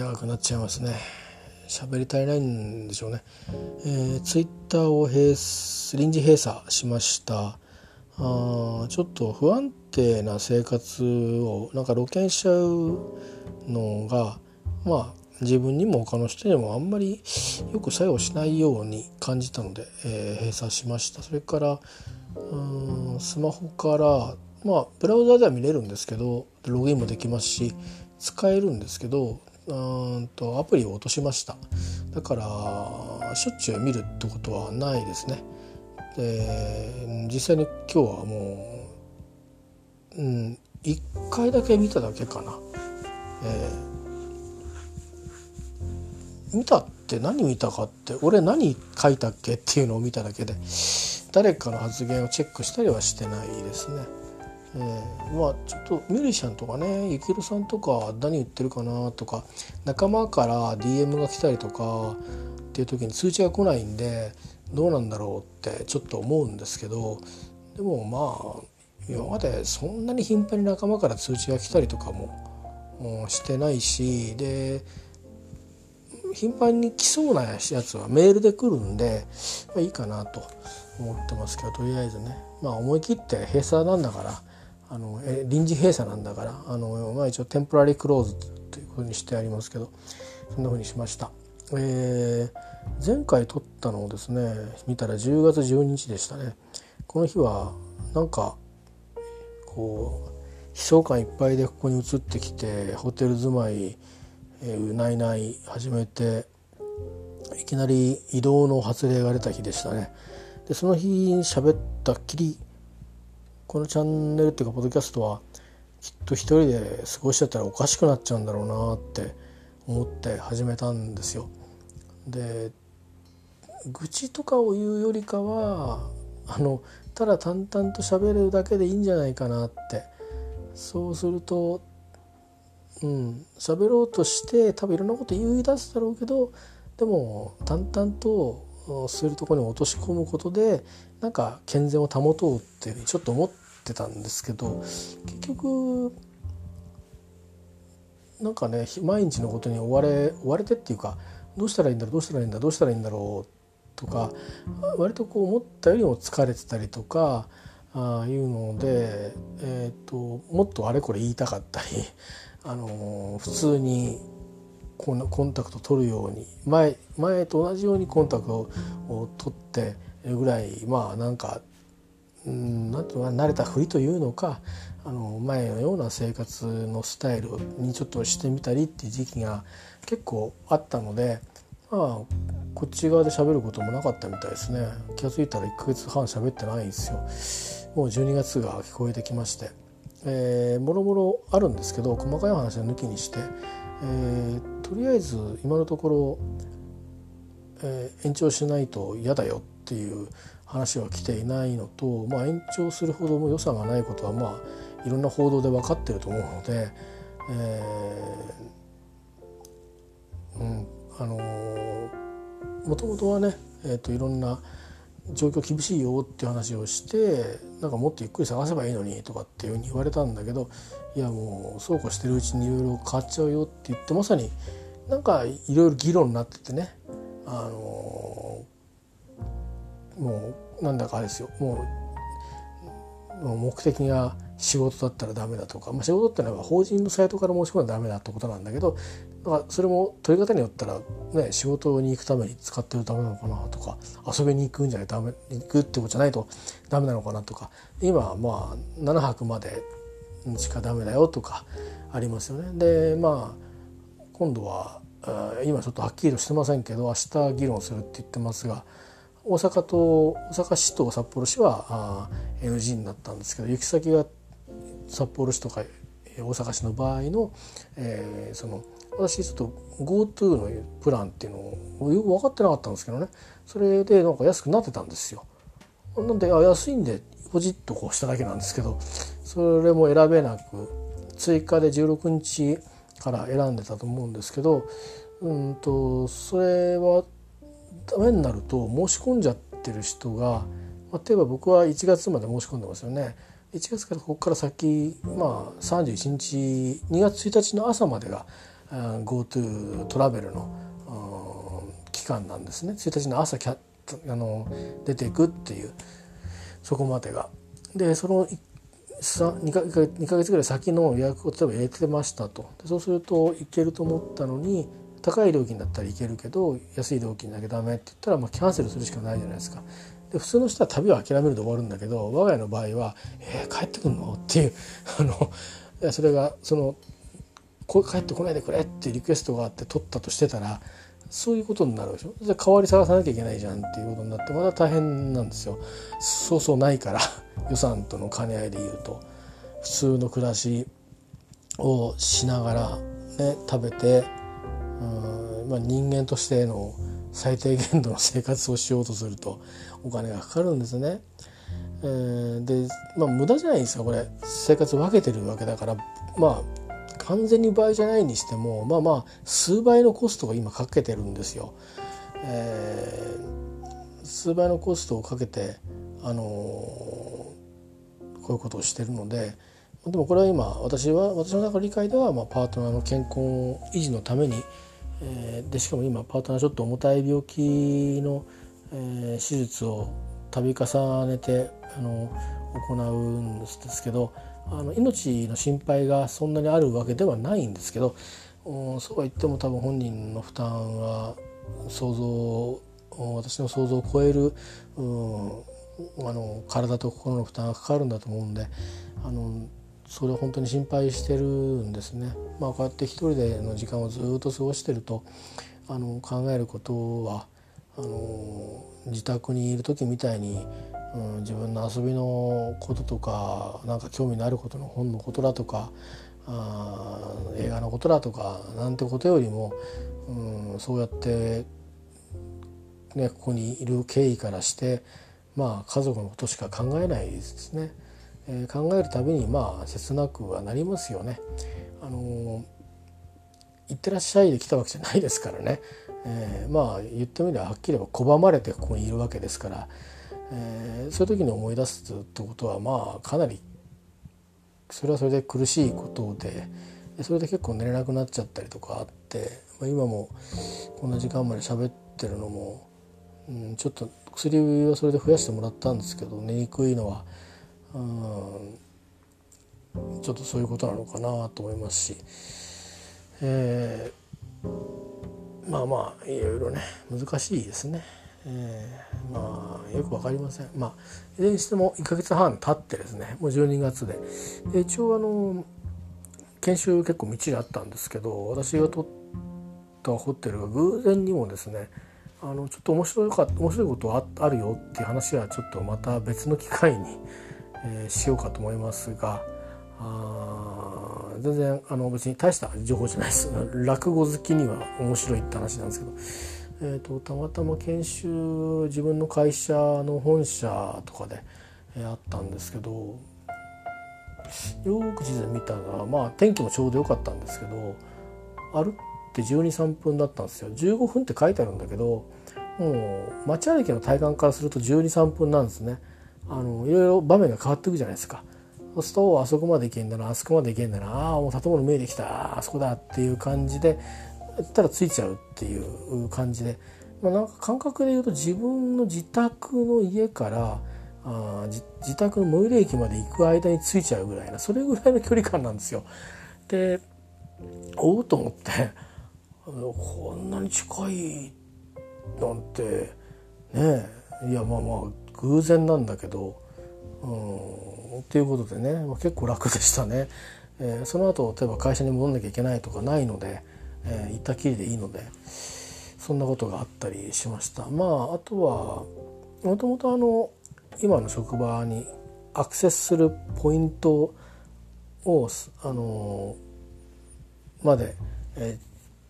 長くなっちゃいますね。喋り足りないんでしょうね、えー、ツイッターを閉臨時閉鎖しました。あちょっと不安定な生活をなんか露見しちゃうのがまあ自分にも他の人にもあんまりよく作用しないように感じたので、えー、閉鎖しました。それからうんスマホからまあブラウザでは見れるんですけどログインもできますし使えるんですけどうんとアプリを落としました。だからしょっちゅう見るってことはないですね。で実際に今日はもう、うん、1回だけ見ただけかな、えー、見たって何見たかって俺何書いたっけっていうのを見ただけで誰かの発言をチェックしたりはしてないですね。えー、まあちょっとミュージシャンとかねゆきるさんとか何言ってるかなとか仲間から DM が来たりとかっていう時に通知が来ないんでどうなんだろうってちょっと思うんですけどでもまあ今までそんなに頻繁に仲間から通知が来たりとかもしてないしで頻繁に来そうなやつはメールで来るんで、まあ、いいかなと思ってますけどとりあえずね。まあ思い切って閉鎖なんだからあのえ臨時閉鎖なんだからあの、まあ、一応テンポラリークローズというふうにしてありますけどそんなふうにしました。えー前回撮ったのをですね見たら10月12日でしたねこの日はなんかこう悲壮感いっぱいでここに移ってきてホテル住まい、えー、ないない始めていきなり移動の発令が出た日でしたねでその日に喋ったっきりこのチャンネルっていうかポッドキャストはきっと一人で過ごしてたらおかしくなっちゃうんだろうなって思って始めたんですよ。で愚痴とかを言うよりかはあのただ淡々と喋るだけでいいんじゃないかなってそうするとうん喋ろうとして多分いろんなこと言い出すだろうけどでも淡々とするとこに落とし込むことでなんか健全を保とうっていうちょっと思ってたんですけど結局なんかね毎日のことに追われ追われてっていうかどうしたらいいんだろうどうしたらいいんだどうしたらいいんだろうとか割とこう思ったよりも疲れてたりとかあいうので、えーと、もっとあれこれ言いたかったり、あのー、普通にコンタクト取るように前前と同じようにコンタクトを取ってぐらいまあなんかうんなんていうの慣れたふりというのかあの前のような生活のスタイルにちょっとしてみたりっていう時期が結構あったのでまあこっち側で喋ることもなかったみたいですね。気が付いたら1ヶ月半喋ってないんですよ。もう12月が聞こえてきまして。えー、もろもろあるんですけど細かい話は抜きにして、えー、とりあえず今のところ、えー、延長しないと嫌だよっていう話は来ていないのと、まあ、延長するほども良さがないことはまあいろんな報道で分かってると思うので、えー、うんあのもともとはね、えーと、いろんな状況厳しいよっていう話をしてなんかもっとゆっくり探せばいいのにとかっていうふうに言われたんだけどいやもうそうこうしてるうちにいろいろ変わっちゃうよって言ってまさになんかいろいろ議論になっててねあのもうなんだかあれですよ。もう目的が仕事だったらダメだとか、まあ、仕事ってのは法人のサイトから申し込んだらダメだってことなんだけどだからそれも取り方によったら、ね、仕事に行くために使ってるためなのかなとか遊びに行くんじゃないダメ行くってことじゃないとダメなのかなとか。今はまあ7泊までしかダメだよとかありますよね。でまあ今度は今ちょっとはっきりとしてませんけど明日議論するって言ってますが大阪と大阪市と札幌市は NG になったんですけど行き先が札幌市とか大阪市の場合の、えー、その私ちょっと GoTo のプランっていうのをよく分かってなかったんですけどねそれでなんか安くなってたんですよ。なんであ安いんでポジッとこうしただけなんですけどそれも選べなく追加で16日から選んでたと思うんですけどうんとそれはダメになると申し込んじゃってる人が、まあ、例えば僕は1月まで申し込んでますよね。1月からここから先、まあ、31日2月1日の朝までが GoTo トラベルの期間なんですね1日の朝キャあの出ていくっていうそこまでが。でその 2, か2ヶ月ぐらい先の予約を例えば入れてましたとそうすると行けると思ったのに高い料金だったらいけるけど安い料金だけダメって言ったらまあキャンセルするしかないじゃないですか。で普通の人は旅を諦めるで終わるんだけど我が家の場合は「えー、帰ってくんの?」っていう あのそれがその帰ってこないでくれっていうリクエストがあって取ったとしてたらそういうことになるでしょ？じゃあ代わり探さなきゃいけないじゃんっていうことになってまだ大変なんですよそうそうないから 予算との兼ね合いでいうと普通の暮らしをしながら、ね、食べてまあ、人間としての最低限度の生活をしようとするとお金がかかるんですね。えー、でまあ無駄じゃないですかこれ生活分けてるわけだからまあ完全に倍じゃないにしてもまあまあ数倍のコストが今かけてるんですよ。えー、数倍のコストをかけて、あのー、こういうことをしてるのででもこれは今私は私の中の理解では、まあ、パートナーの健康維持のために、えー、でしかも今パートナーちょっと重たい病気の、えー、手術を度重ねてあの行うんですけどあの命の心配がそんなにあるわけではないんですけど、うん、そうは言っても多分本人の負担は想像私の想像を超える、うん、あの体と心の負担がかかるんだと思うんであのそれを本当に心配してるんですね。まあ、こうやって一人での時間をずっと過ごしてるとあの考えることはあの自宅にいる時みたいに、うん、自分の遊びのこととかなんか興味のあることの本のことだとかあ映画のことだとかなんてことよりも、うん、そうやって、ね、ここにいる経緯からしてまあ家族のことしか考えないですね。えー、考えるたびにまあ切なくはなりますよね。あのー、ってらっしゃいで来たわけじゃないですからね、えー、まあ言ってみればはっきり言えば拒まれてここにいるわけですから、えー、そういう時に思い出すってことはまあかなりそれはそれで苦しいことでそれで結構寝れなくなっちゃったりとかあって、まあ、今もこんな時間まで喋ってるのも、うん、ちょっと薬はそれで増やしてもらったんですけど寝にくいのは。うんちょっとそういうことなのかなと思いますし、えー、まあまあいろいろね難しいですね。えー、まあよく分かりません。まあいずれにしても1か月半経ってですねもう12月でで一応あの研修結構みっちりあったんですけど私が取ったホテルが偶然にもですねあのちょっと面白いか面白いことあるよっていう話はちょっとまた別の機会にえー、しようかと思いますがあ全然あの別に大した情報じゃないです。落語好きには面白いって話なんですけど、えーと、たまたま研修自分の会社の本社とかで、えー、あったんですけどよく地図見たらまあ天気もちょうど良かったんですけど歩って123分だったんですよ。15分って書いてあるんだけどもう街歩きの体感からすると123分なんですね。あのいろいろ場面が変わっていくじゃないですか。そうするとあそこまで行けんだなあそこまで行けんだなああもう建物見えてきたあそこだっていう感じでったらついちゃうっていう感じで、まあ、なんか感覚で言うと自分の自宅の家からあ自宅の最寄り駅まで行く間に着いちゃうぐらいなそれぐらいの距離感なんですよ。でおうと思ってこんなに近いなんてねえいやまあまあ偶然なんだけど、うん、っていうことでね、まあ、結構楽でしたね。えー、その後例えば会社に戻んなきゃいけないとかないので、えー、行ったきりでいいのでそんなことがあったりしました。まああとはもともとあの今の職場にアクセスするポイントをあのまで、え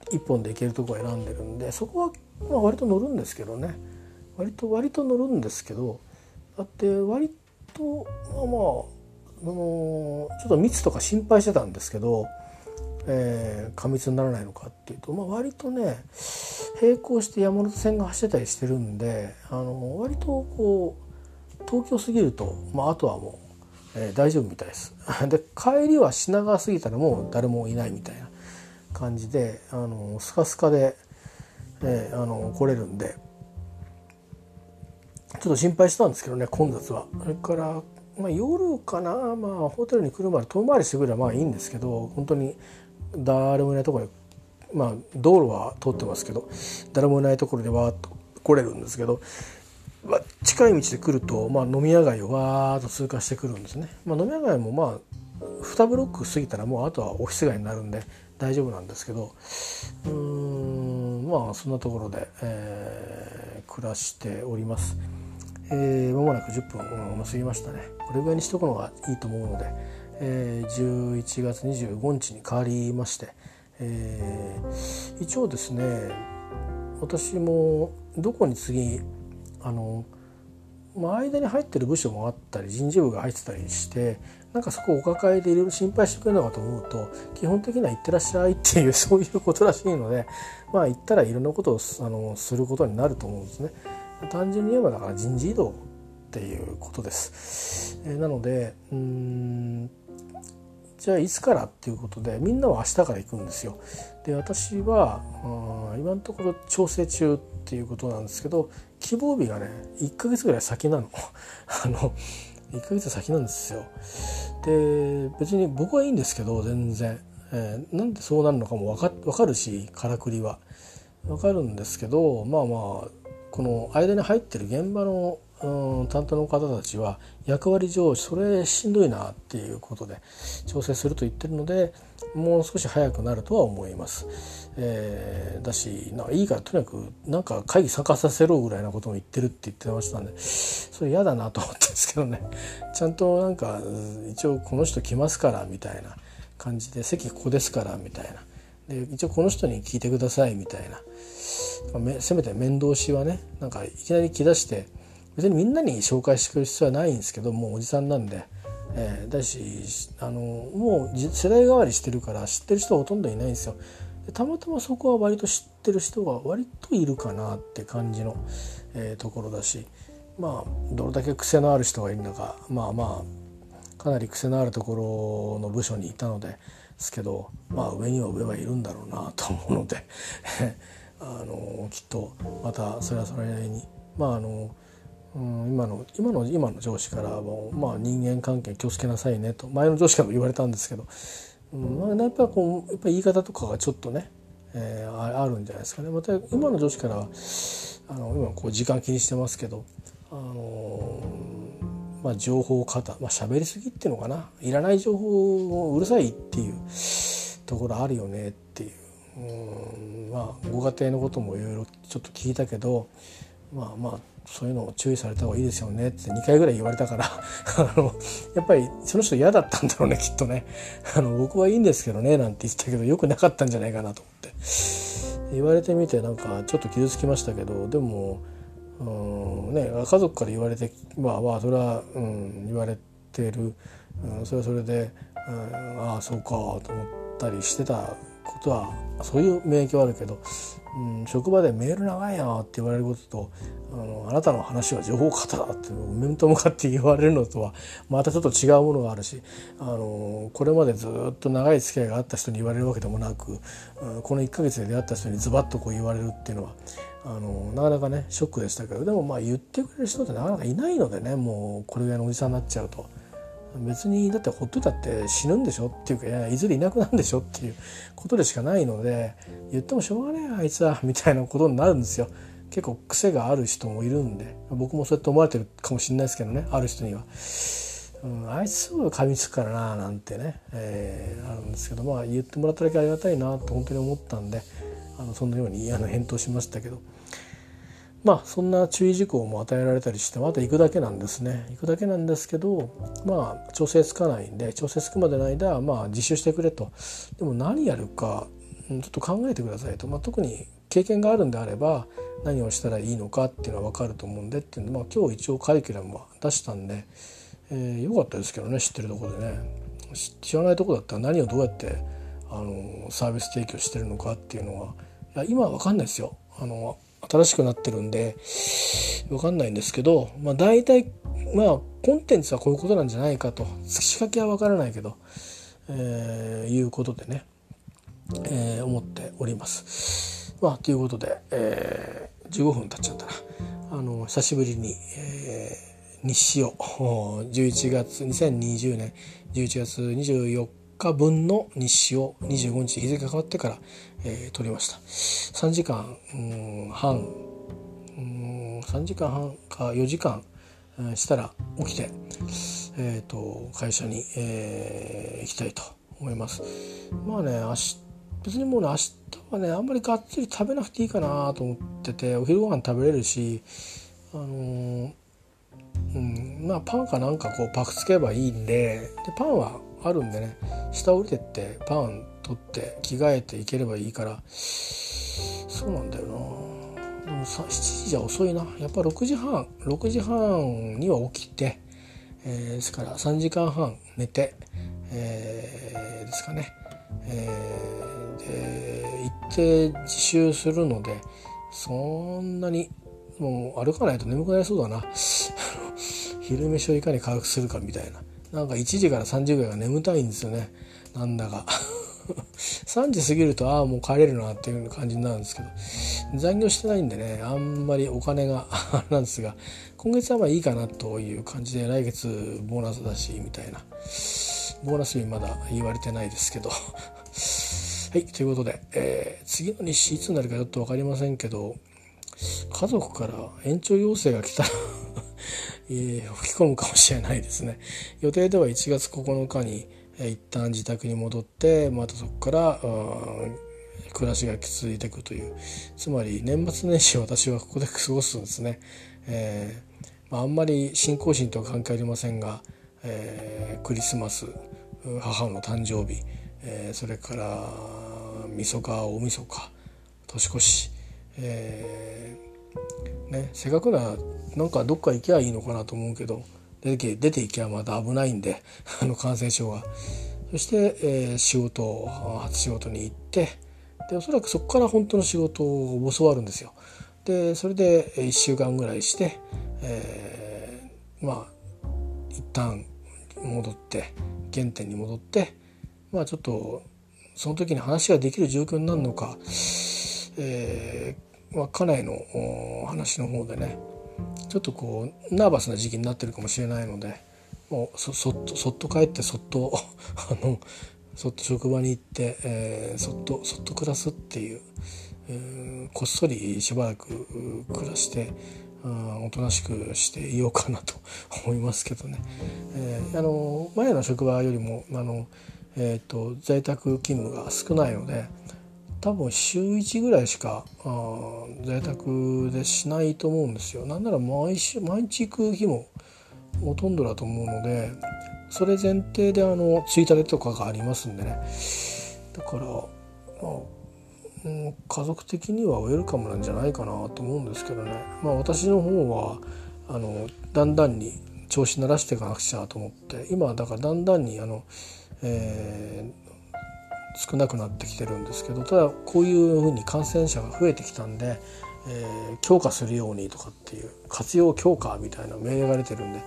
ー、1本で行けるとこを選んでるんでそこは、まあ、割と乗るんですけどね。割と割と乗るんですけどだって割とまあまああのちょっと密とか心配してたんですけど、えー、過密にならないのかっていうと、まあ、割とね並行して山手線が走ってたりしてるんであの割とこう東京過ぎると、まあ、あとはもう、えー、大丈夫みたいです。で帰りは品川過ぎたらもう誰もいないみたいな感じであのスカスカで、えー、あの来れるんでちょっと心配したんですけどね混雑は。それからまあ、夜かな、まあ、ホテルに来るまで遠回りしてくればまあいいんですけど本当に誰もいないところにまあ道路は通ってますけど誰もいないところでわーっと来れるんですけど、まあ、近い道で来ると、まあ、飲み屋街をわーっと通過してくるんですね。まあ、飲み屋街もまあ2ブロック過ぎたらもうあとはオフィス街になるんで大丈夫なんですけどうんまあそんなところで、えー、暮らしております。えー、間もなく10分、過ぎましたねこれぐらいにしとくのがいいと思うので、えー、11月25日に変わりまして、えー、一応ですね私もどこに次あの、まあ、間に入ってる部署もあったり人事部が入ってたりしてなんかそこをお抱えでいろいろ心配してくれるのかと思うと基本的には行ってらっしゃいっていうそういうことらしいのでまあ行ったらいろんなことをあのすることになると思うんですね。単純に言えばだから人事異動っていうことです。えー、なのでうんじゃあいつからっていうことでみんなは明日から行くんですよ。で私は今のところ調整中っていうことなんですけど希望日がね1ヶ月ぐらい先なの。あの1ヶ月先なんですよ。で別に僕はいいんですけど全然、えー、なんでそうなるのかも分か分かるしからくりは。分かるんですけどまあまあこの間に入ってる現場のうん担当の方たちは役割上それしんどいなっていうことで調整すると言ってるのでもう少し早くなるとは思います。えー、だしなんかいいからとにかくなんか会議参加させろぐらいなことも言ってるって言ってましたんでそれ嫌だなと思ったんですけどね。ちゃんとなんか一応この人来ますからみたいな感じで席ここですからみたいな。で一応この人に聞いてくださいみたいな。せめて面倒しはねなんかいきなり来だして別にみんなに紹介してくる必要はないんですけどもうおじさんなんで、えー、だしあのもう世代代わりしてるから知ってる人ほとんどいないんですよ。たまたまそこは割と知ってる人が割といるかなって感じの、えー、ところだしまあどれだけ癖のある人がいるのかまあまあかなり癖のあるところの部署にいたのですけどまあ上には上はいるんだろうなと思うのであのきっとまたそれはそれなりに。まああの、うん、今の今の今の上司からも、まあ、人間関係気をつけなさいねと。前の上司からも言われたんですけど、うんまあ、やっぱこうやっぱ言い方とかがちょっとね、えー、あるんじゃないですかね。また今の上司からはあの今こう時間気にしてますけど、あのまあ、情報過多、まあ喋りすぎっていうのかな。いらない情報をうるさいっていうところあるよねっうんまあご家庭のこともいろいろちょっと聞いたけどまあまあそういうのを注意された方がいいですよねって2回ぐらい言われたから あのやっぱりその人嫌だったんだろうねきっとね。あの僕はいいんですけどねなんて言ってたけどよくなかったんじゃないかなと思って。言われてみてなんかちょっと傷つきましたけどでもうんね家族から言われてまあまあそれは、うん、言われてる、うん、それはそれで、うん、ああそうかと思ったりしてたことはそういう免疫はあるけど、うん、職場でメール長いなって言われることとあのあなたの話は情報型だって面と向かって言われるのとはまたちょっと違うものがあるしあのこれまでずっと長い付き合いがあった人に言われるわけでもなく、うん、この1ヶ月で出会った人にズバッとこう言われるっていうのはあのなかなかねショックでしたけどでもまあ言ってくれる人ってなかなかいないのでねもうこれぐらいのおじさんになっちゃうと。別にだってほっといたって死ぬんでしょっていうかいずれいなくなるんでしょっていうことでしかないので言ってもしょうがねえあいつは みたいなことになるんですよ結構癖がある人もいるんで僕もそうやって思われてるかもしれないですけどねある人には、うん、あいつすぐ噛みつくからななんてね、えー、あるんですけどまあ言ってもらっただけありがたいなと本当に思ったんであのそんなようにあの返答しましたけど。まあそんな注意事項も与えられたりしてまた行くだけなんですね。行くだけなんですけどまあ調整つかないんで調整つくまでの間まあ自習してくれと。でも何やるかちょっと考えてくださいと、まあ、特に経験があるんであれば何をしたらいいのかっていうのは分かると思うんでっていうんで、まあ、今日一応カリキュラムは出したんで、えー、よかったですけどね知ってるところでね。知らないとこだったら何をどうやってあのサービス提供してるのかっていうのは。いや今は分かんないですよ。あの新しくなってるんで分かんないんですけど、まあ、大体まあコンテンツはこういうことなんじゃないかと仕掛けは分からないけど、えー、いうことでねえー、思っております。まあということで、えー、15分経っちゃったな。あの久しぶりに、えー、日誌を11月2020年11月24日分の日誌を25日日付が変わってから、えー、撮りました。3時間半。うん3時間半か4時間したら起きて、えーと、会社に、えー、行きたいと思います。まあね明日別にもうね明日はねあんまりがっつり食べなくていいかなと思っててお昼ご飯食べれるしあのー、うんまあパンかなんかこうパクつけばいいんででパンはあるんでね下降りてってパン取って着替えていければいいから。そうなんだよな。でも7時じゃ遅いな。やっぱ6時半6時半には起きて、えー、ですから3時間半寝て、えー、ですかね、えー、で行って自習するのでそんなにもう歩かないと眠くなりそうだな。昼飯をいかに回復するかみたいな。なんか1時から3時ぐらいが眠たいんですよね。なんだか。3時過ぎるとああもう帰れるなっていう感じになるんですけど残業してないんでねあんまりお金が なんですが今月はまあいいかなという感じで来月ボーナスだしみたいなボーナス日まだ言われてないですけど。はいということで、えー、次の日誌いつになるかちょっと分かりませんけど家族から延長要請が来たらえー、吹き込むかもしれないですね。予定では1月9日に、一旦自宅に戻ってまたそこから暮らしが続いていくという。つまり年末年始私はここで過ごすんですね、えーまあ、んまり信仰心とは関係ありませんが、えー、クリスマス母の誕生日、えー、それからみそか大晦日年越し、えーね、せっかくならなんかどっか行きゃいいのかなと思うけど出て出て行きゃまた危ないんで あの感染症が。そして、えー、仕事初仕事に行ってでおそらくそこから本当の仕事を教わるんですよ。でそれで1週間ぐらいして、えー、まあ一旦戻って原点に戻ってまあちょっとその時に話ができる状況になるのか、えーまあ、家内の話の方でねちょっとこうナーバスな時期になってるかもしれないのでもうそそっとそっと帰ってそっと あのそっと職場に行って、えー、そっとそっと暮らすっていう、えー、こっそりしばらく暮らしておとなしくしていようかなと 思いますけどね、えー、あの前の職場よりもあの、えーと在宅勤務が少ないので多分週1ぐらいしかあ在宅でしないと思うんですよ。なんなら毎週毎日行く日もほとんどだと思うのでそれ前提であのついたてとかがありますんでね。だから、まあうん、家族的にはウェルカムなんじゃないかなと思うんですけどね。まあ私の方はあのだんだんに調子慣らしていかなくちゃと思って今だからだんだんにあの、え少なくなってきてるんですけどただこういうふうに感染者が増えてきたんで、えー、強化するようにとかっていう活用強化みたいな命令が出てるんで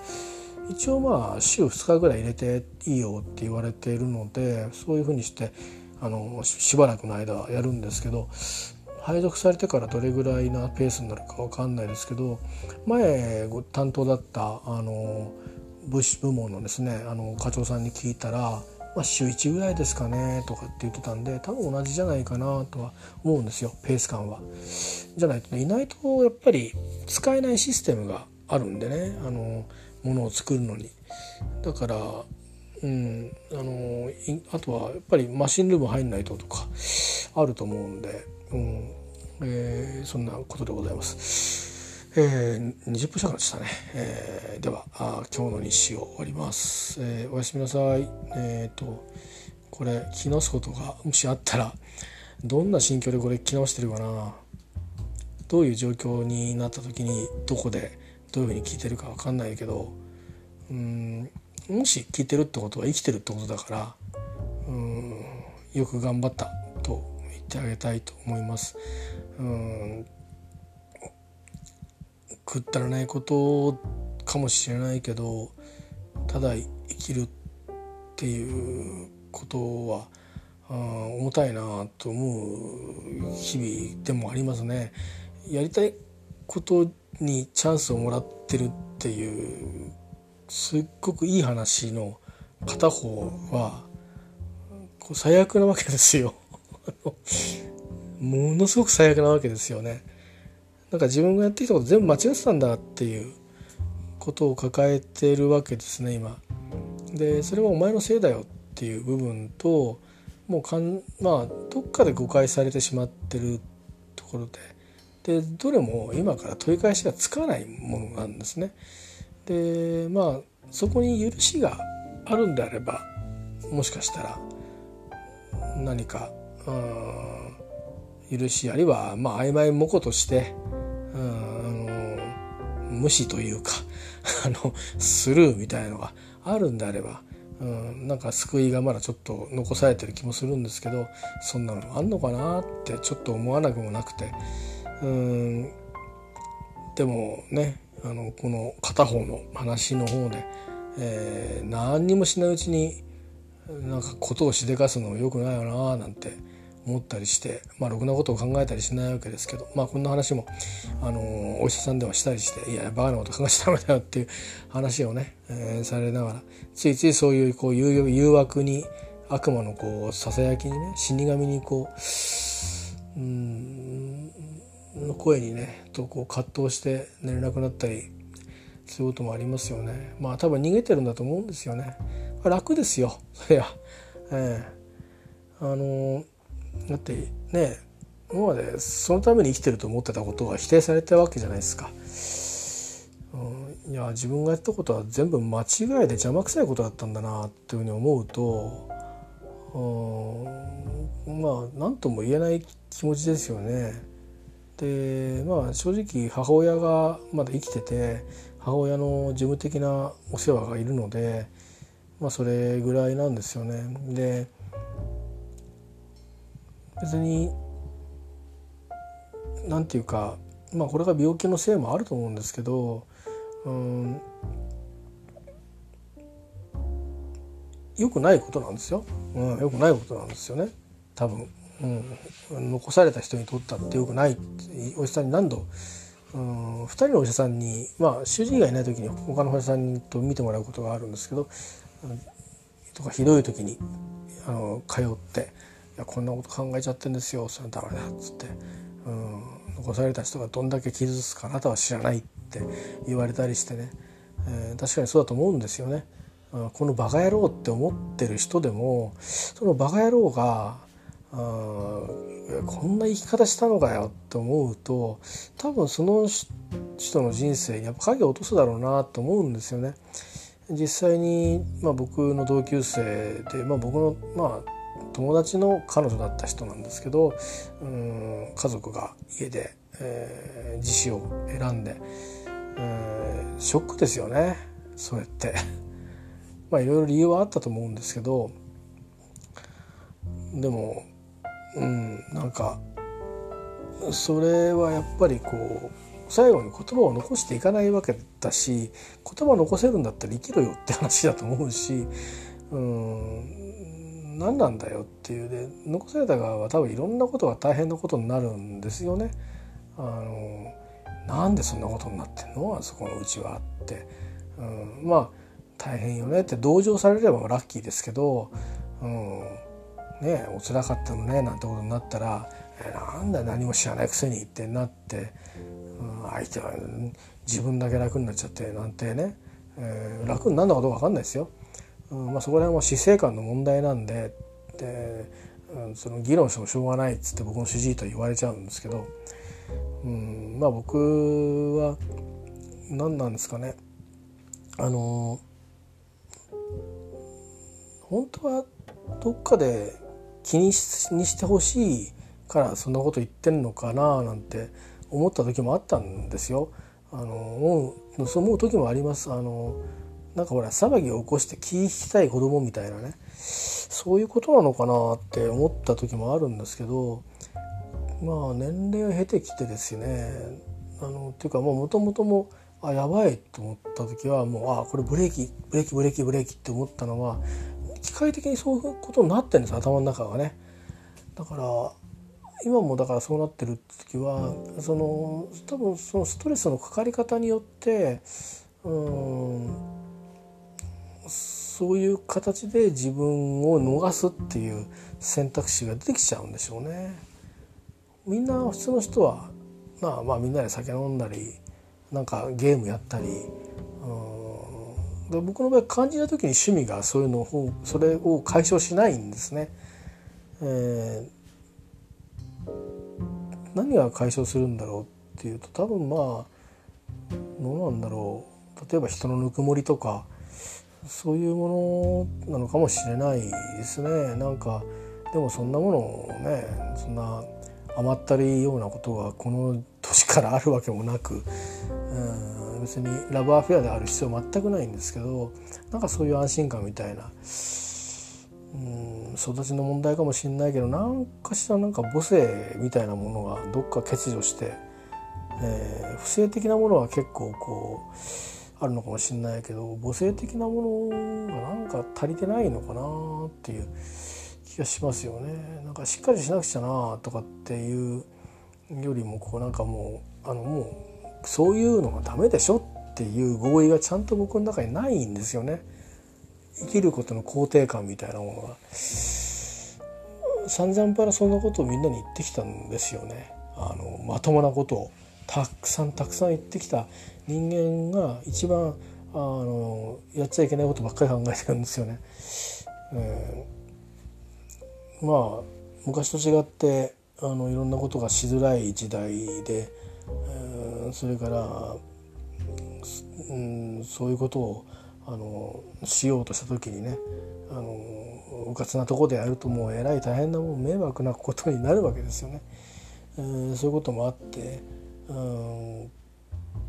一応まあ週2日ぐらい入れていいよって言われているのでそういうふうにしてあのしばらくの間やるんですけど配属されてからどれぐらいなペースになるか分かんないですけど前担当だったあの物資部門のですねあの課長さんに聞いたらまあ、週1ぐらいですかねとかって言ってたんで多分同じじゃないかなとは思うんですよペース感は。じゃないとねいないとやっぱり使えないシステムがあるんでねあのものを作るのに。だからうんあのあとはやっぱりマシンルーム入んないととかあると思うんで、うんえー、そんなことでございます。えー、20分近くなっちゃったね、えー、ではあ今日の日誌を終わります、えー、おやすみなさい。えっ、ー、とこれ着直すことがもしあったらどんな心境でこれ着直してるかな？どういう状況になった時にどこでどういうふうに聞いてるか分かんないけどうんもし聞いてるってことは生きてるってことだからうんよく頑張ったと言ってあげたいと思います。うんくったらないことかもしれないけどただ生きるっていうことは重たいなと思う日々でもありますね。やりたいことにチャンスをもらってるっていうすっごくいい話の片方は最悪なわけですよ ものすごく最悪なわけですよね。なんか自分がやってきたこと全部間違ってたんだっていうことを抱えてるわけですね今。でそれはお前のせいだよっていう部分ともうかんまあどっかで誤解されてしまってるところででどれも今から取り返しがつかないものなんですね。でまあそこに許しがあるんであればもしかしたら何か許しあるいはまあ曖昧模倣としてあの無視というか あのスルーみたいのがあるんであればうん、なんか救いがまだちょっと残されてる気もするんですけどそんなのあんのかなってちょっと思わなくもなくてうんでもねあのこの片方の話の方で、えー、何にもしないうちになんかことをしでかすのもよくないよななんて思ったりして、まあ、ろくなことを考えたりしないわけですけど、まあ、こんな話も、あのお医者さんではしたりしていやバカなこと考えちゃダメだよっていう話をね、えー、されながらついついそういうこう誘誘惑に悪魔のこうささやきにね死神にこううんの声にねとこう葛藤して寝れなくなったりそういうこともありますよね。まあ多分逃げてるんだと思うんですよね。楽ですよそりゃええー、あのだってね今までそのために生きてると思ってたことが否定されたわけじゃないですか。うん、いや自分がやったことは全部間違いで邪魔くさいことだったんだなっていうふうに思うとうんまあ何とも言えない気持ちですよね。でまあ正直母親がまだ生きてて母親の事務的なお世話がいるのでまあそれぐらいなんですよね。で別に何て言うかまあこれが病気のせいもあると思うんですけどうんよくないことなんですよ、うん、よくないことなんですよね。多分、うん、残された人にとったってよくない。お医者さんに何度うん、2人のお医者さんにまあ主治医がいない時に他のお医者さんと見てもらうことがあるんですけど、うん、とかひどい時にあの通ってやこんなこと考えちゃってんですよそれはダメだ」っつって、うん、残された人がどんだけ傷つくかあなたは知らないって言われたりしてね、えー、確かにそうだと思うんですよね。このバカ野郎って思ってる人でもそのバカ野郎があこんな生き方したのかよって思うと多分その人の人生にやっぱ影を落とすだろうなと思うんですよね。実際に、まあ、僕の同級生で、まあ、僕の、まあ、友達の彼女だった人なんですけどうん家族が家で、えー、自死を選んで、えー、ショックですよねそうやって。まあいろいろ理由はあったと思うんですけどでもうんなんかそれはやっぱりこう最後に言葉を残していかないわけだし言葉を残せるんだったら生きろよって話だと思うしうん何なんだよっていうで残された側は多分いろんなことが大変なことになるんですよね。あのなんでそんなことになってんの？あそこのうちはって、うん、まあ大変よねって同情されればラッキーですけど、うん、ねお辛かったのねなんてことになったら「えなんだ何も知らないくせに」ってなって、うん、相手は自分だけ楽になっちゃってなんてね、えー、楽になるのかどうか分かんないですよ。うんまあ、そこら辺は死生観の問題なんでで、うん、その議論してもしょうがないっつって僕の主治医と言われちゃうんですけど、うん、まあ僕は何なんですかねあの本当はどっかで気にしにしてほしいからそんなこと言ってんのかななんて思った時もあったんですよ。あの思うそう思う時もあります。あのなんかほら騒ぎを起こして気引きたい子供みたいなねそういうことなのかなって思った時もあるんですけどまあ年齢を経てきてですねあのっていうかもともともあやばいと思った時はもうあこれブレーキブレーキブレーキブレーキって思ったのは機械的にそういうことになってるんです頭の中がね。だから今もだからそうなってる時はその多分そのストレスのかかり方によってうんそういう形で自分を逃すっていう選択肢が出てきちゃうんでしょうね。みんな普通の人はまあまあみんなで酒飲んだりなんかゲームやったりうんで僕の場合感じた時に趣味がそういうのをそれを解消しないんですね。えー、何が解消するんだろうっていうと多分まあどうなんだろう例えば人のぬくもりとかそういうものなのかもしれないですね。なんかでもそんなものをねそんな甘ったりようなことがこの年からあるわけもなく、うん、別にラブアフェアである必要全くないんですけどなんかそういう安心感みたいな、うん、育ちの問題かもしれないけど何かしらなんか母性みたいなものがどっか欠如して、えー、不正的なものは結構こうあるのかもしれないけど母性的なものがなんか足りてないのかなっていう。気がしますよね。なんかしっかりしなくちゃなとかっていうよりもこうなんかもうあのもうそういうのがダメでしょっていう合意がちゃんと僕の中にないんですよね。生きることの肯定感みたいなものが。散々からそんなことをみんなに言ってきたんですよね。あのまともなことを。たくさんたくさん言ってきた人間が一番あのやっちゃいけないことばっかり考えてるんですよね。えーまあ昔と違ってあのいろんなことがしづらい時代で、えー、それから、うん、そういうことをあのしようとした時にねあのうかつなとこでやるともうえらい大変なもん迷惑なことになるわけですよね。えー、そういうこともあって、うん、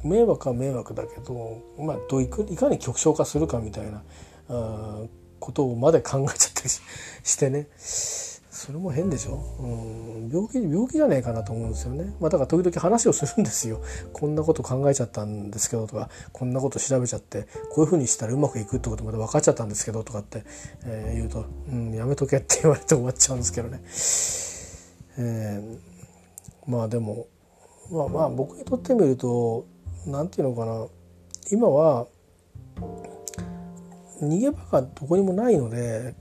迷惑は迷惑だけど、まあ、どういいかに極小化するかみたいなあことをまで考えちゃったり してね。それも変でしょ、うん、病気病気じゃねえかなと思うんですよね、まあ、だから時々話をするんですよ。こんなこと考えちゃったんですけどとかこんなこと調べちゃってこういうふうにしたらうまくいくってことまで分かっちゃったんですけどとかって、えー、言うと「うんやめとけ」って言われて終わっちゃうんですけどね、えー、まあでもまあまあ僕にとってみると何て言うのかな今は逃げ場がどこにもないので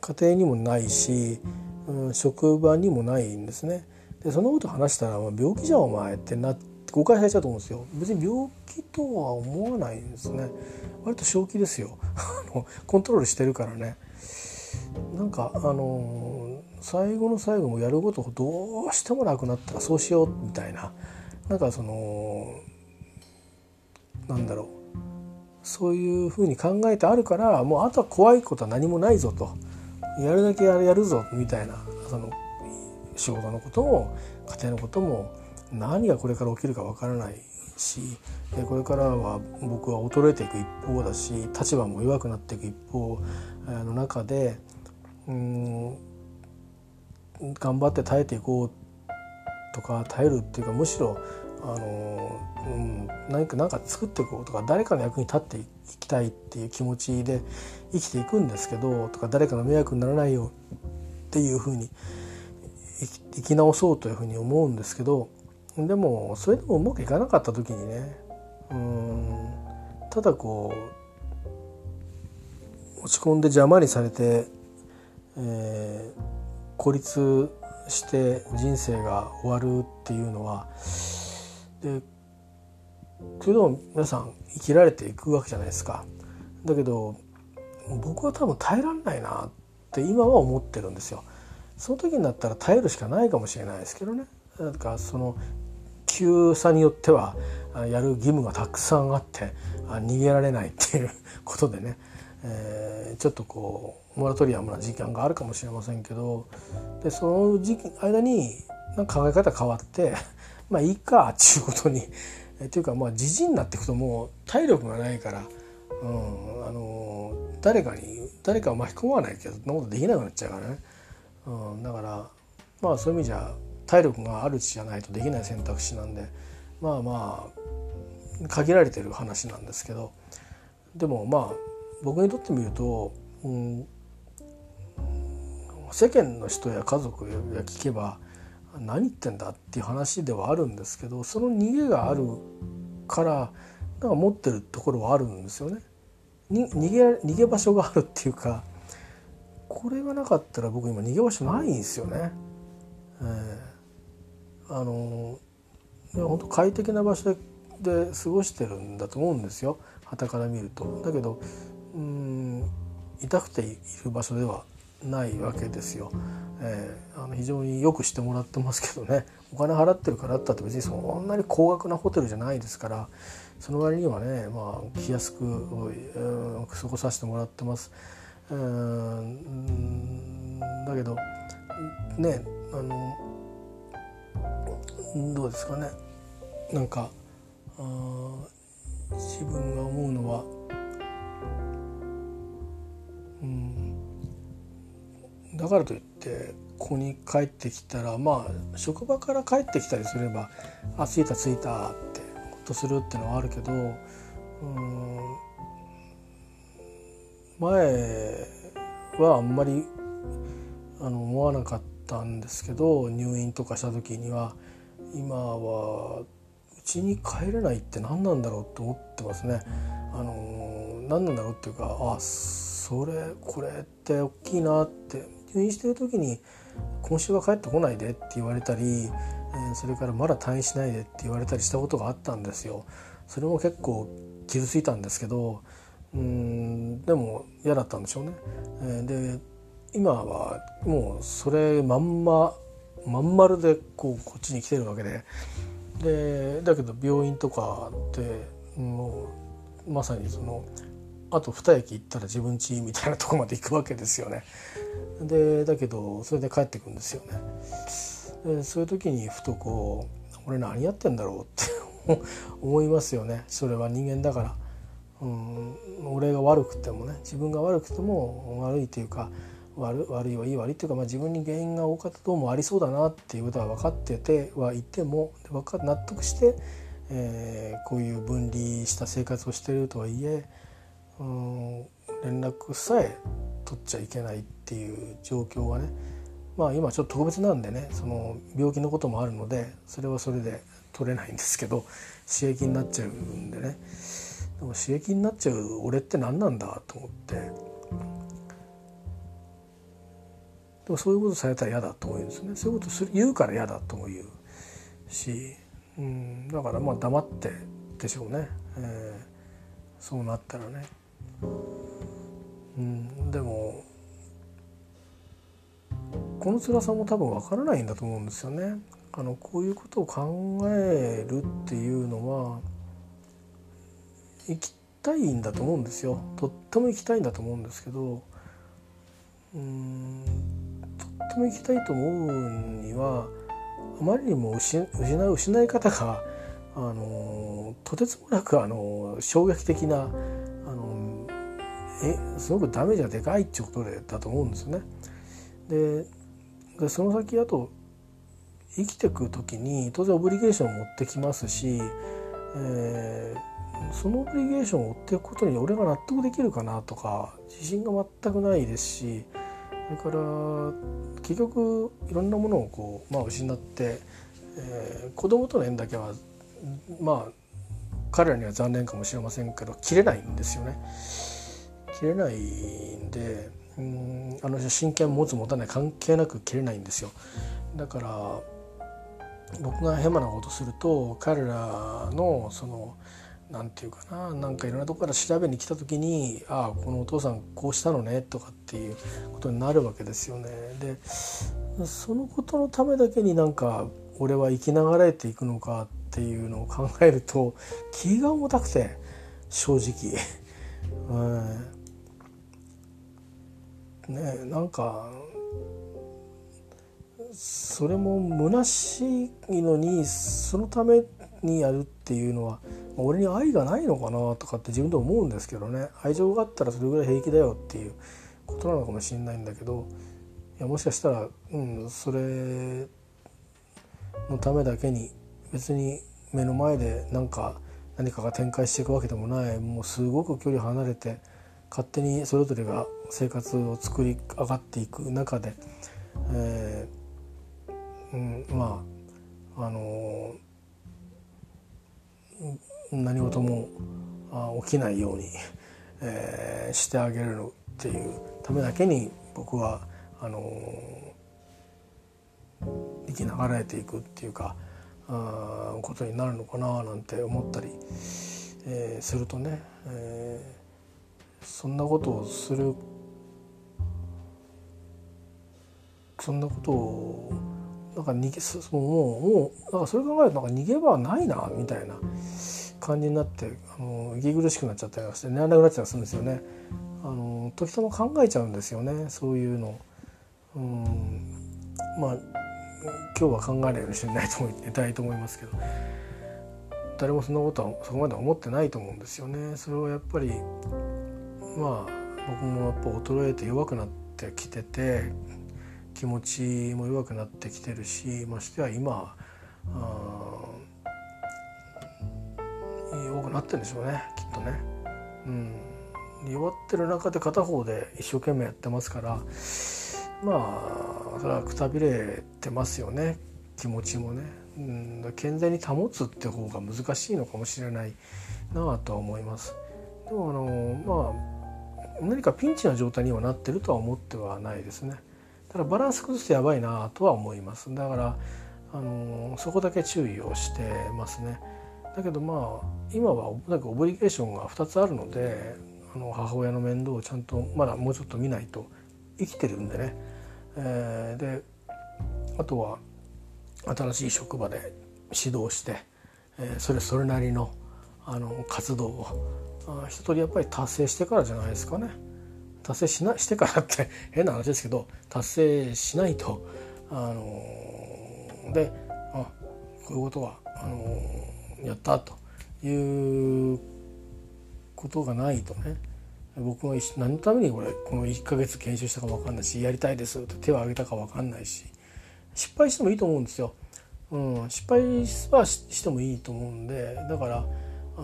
家庭にもないし、うん、職場にもないんですね。でそのこと話したら「病気じゃんお前」ってなって誤解されちゃうと思うんですよ。別に病気とは思わないんですね。割と正気ですよ。コントロールしてるからね。なんかあの最後の最後もやることをどうしてもなくなったらそうしようみたいな。なんかそのなんだろう。そういうふうに考えてあるからもうあとは怖いことは何もないぞと。やるだけやるぞみたいなその仕事のことも家庭のことも何がこれから起きるかわからないしこれからは僕は衰えていく一方だし立場も弱くなっていく一方の中でうん頑張って耐えていこうとか耐えるっていうかむしろあの、うん、何か何か作っていこうとか誰かの役に立っていきたいっていう気持ちで生きていくんですけどとか誰かの迷惑にならないよっていうふうに生き直そうというふうに思うんですけどでもそれでもうまくいかなかった時にねうんただこう落ち込んで邪魔にされて、えー、孤立して人生が終わるっていうのはでそれでも皆さん生きられていくわけじゃないですか。だけど僕は多分耐えられないなって今は思ってるんですよ。その時になったら耐えるしかないかもしれないですけどね。だかその急さによってはやる義務がたくさんあって逃げられないっていうことでね、えー、ちょっとこうモラトリアムな時間があるかもしれませんけどでその時期間になんか考え方変わって まあいいかっていうことにえっていうかまあじじになっていくともう体力がないから、うん、あの誰かに誰かを巻き込まないけどそんなことできなくなっちゃうからね、うん、だからまあそういう意味じゃ体力があるうちじゃないとできない選択肢なんでまあまあ限られてる話なんですけどでもまあ僕にとってみると、うん、世間の人や家族が聞けば何言ってんだっていう話ではあるんですけどその逃げがあるからなんか持ってるところはあるんですよね。に逃げ逃げ場所があるっていうかこれがなかったら僕今逃げ場所ないんですよね。えー、あの本当快適な場所で過ごしてるんだと思うんですよ傍から見ると。だけどうん痛くている場所ではないわけですよ。えー、あの非常によくしてもらってますけどねお金払ってるからったって別にそんなに高額なホテルじゃないですからその割にはね、まあ、来やすく、うん、過ごさせてもらってます。うんだけどねあのどうですかねなんか自分が思うのはだからといってここに帰ってきたらまあ職場から帰ってきたりすれば「あ着いた着いた」ってほっとするっていうのはあるけどうん前はあんまりあの思わなかったんですけど入院とかした時には今はうちに帰れないって何なんだろうって思ってますね。あの何なんだろうっていうかあそれこれって大きいなって入院してる時に「今週は帰ってこないで」って言われたり、えー、それから「まだ退院しないで」って言われたりしたことがあったんですよ。それも結構傷ついたんですけどうんでも嫌だったんでしょうね。えー、で今はもうそれまんままん丸でこうこっちに来てるわけででだけど病院とかってもうまさにそのあと2駅行ったら自分家みたいなとこまで行くわけですよね。でだけどそれで帰ってくるんですよね。でそういう時にふとこう俺何やってんだろうって 思いますよねそれは人間だから。うん俺が悪くてもね自分が悪くても悪いというか悪悪いはいい悪いっていうか、まあ、自分に原因が多かったどうもありそうだなっていうことは分かっててはいても分か納得して、えー、こういう分離した生活をしているとはいえうん連絡さえ取っちゃいけないっていう状況はねまあ今ちょっと特別なんでねその病気のこともあるのでそれはそれで取れないんですけど刺激になっちゃうんでね。でも刺激になっちゃう俺って何なんだと思って。でもそういうことされたら嫌だと思うんですね。そういうことする言うから嫌だとも言うし、うん、だからまあ黙ってでしょうね、えー、そうなったらね、うん、でもこの辛さも多分わからないんだと思うんですよね。あのこういうことを考えるっていうのは行きたいんだと思うんですよとっても行きたいんだと思うんですけどうんとっても行きたいと思うにはあまりにも失う失い方があのとてつもなくあの衝撃的なあのえすごくダメージがでかいっていうことでだと思うんですよね。でその先あと生きてく時に当然オブリゲーションを持ってきますし、えー、そのオブリゲーションを追っていくことに俺が納得できるかなとか自信が全くないですしそれから結局いろんなものをこう、まあ、失って、えー、子供との縁だけはまあ彼らには残念かもしれませんけど切れないんですよね。切れないんでうんあの真剣持つ持たない関係なく切れないんですよ。だから僕がヘマなことすると彼らのその何て言うかななんかいろんなとこから調べに来た時にああこのお父さんこうしたのねとかっていうことになるわけですよね。でそのことのためだけになんか俺は生きながらえていくのかっていうのを考えると気が重たくて正直。うん、ねなんかそれも虚しいのにそのためにやるっていうのは俺に愛がないのかなとかって自分で思うんですけどね。愛情があったらそれぐらい平気だよっていうことなのかもしれないんだけどいやもしかしたら、うん、それのためだけに別に目の前で何か何かが展開していくわけでもない。もうすごく距離離れて勝手にそれぞれが生活を作り上がっていく中で、えーうん、まああの何事も起きないように、えー、してあげるっていうためだけに僕はあの生きながらえていくっていうかあことになるのかななんて思ったり、えー、するとね、えー、そんなことをするそんなことをなんか逃げもうもうなんかそれ考えるとなんか逃げ場はないなみたいな感じになってあの息苦しくなっちゃったりして寝られなくなっちゃったりするんですよね。あの時たま考えちゃうんですよねそういうの。うんまあ今日は考えないようにしてないと思いたいと思いますけど誰もそんなことはそこまで思ってないと思うんですよね。それはやっぱりまあ僕もやっぱ衰えて弱くなってきてて気持ちも弱くなってきてるしましては今弱くなってるんでしょうねきっとね。うん。弱ってる中で片方で一生懸命やってますからまあそれはくたびれてますよね気持ちもね、うん、健全に保つって方が難しいのかもしれないなとは思います。でもあのまあ何かピンチな状態にはなってるとは思ってはないですね。ただバランス崩してやばいなとは思います。だからあのそこだけ注意をしてますね。だけどまあ今はなんかオブリゲーションが2つあるのであの母親の面倒をちゃんとまだもうちょっと見ないと生きてるんでね、えー、であとは新しい職場で指導して、えー、それそれなりのあの活動を一通りやっぱり達成してからじゃないですかね達成しなしてからって 変な話ですけど達成しないとあのー、であこういうことはあのー、やったということがないとね僕は何のためにこれこの1ヶ月研修したか分かんないしやりたいですって手を挙げたか分かんないし失敗してもいいと思うんですよ。うん、失敗はしてもいいと思うんでだから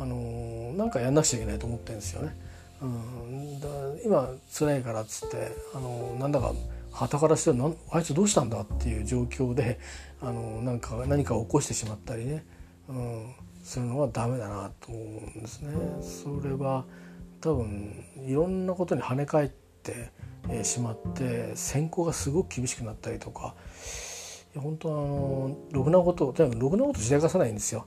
あの、なんかやんなくちゃいけないと思ってるんですよね。うん、だ今辛いからっつってあの、なんだか旗からしてはあいつどうしたんだっていう状況であの、なんか何かを起こしてしまったりね、うん、するのはダメだなと思うんですね。それは多分いろんなことに跳ね返ってしまって選考がすごく厳しくなったりとか本当あのろくなこととにかくろくなことしでかさないんですよ。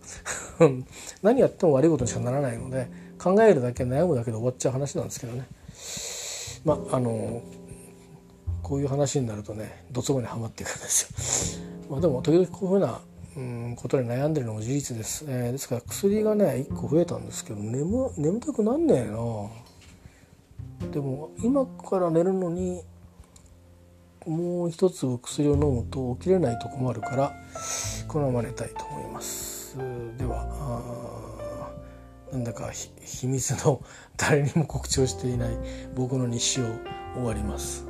何やっても悪いことにしかならないので考えるだけ悩むだけで終わっちゃう話なんですけどね。まああのこういう話になるとねどつぼにはまっていくんですよ。まあ、でも時々こういうふうなうんことに悩んでるのも事実です、えー、ですから薬がね1個増えたんですけど眠眠たくなんねえな。でも今から寝るのにもう一つ薬を飲むと起きれないと困るからこのまま寝たいと思います。ではなんだか秘密の誰にも告知をしていない僕の日誌を終わります。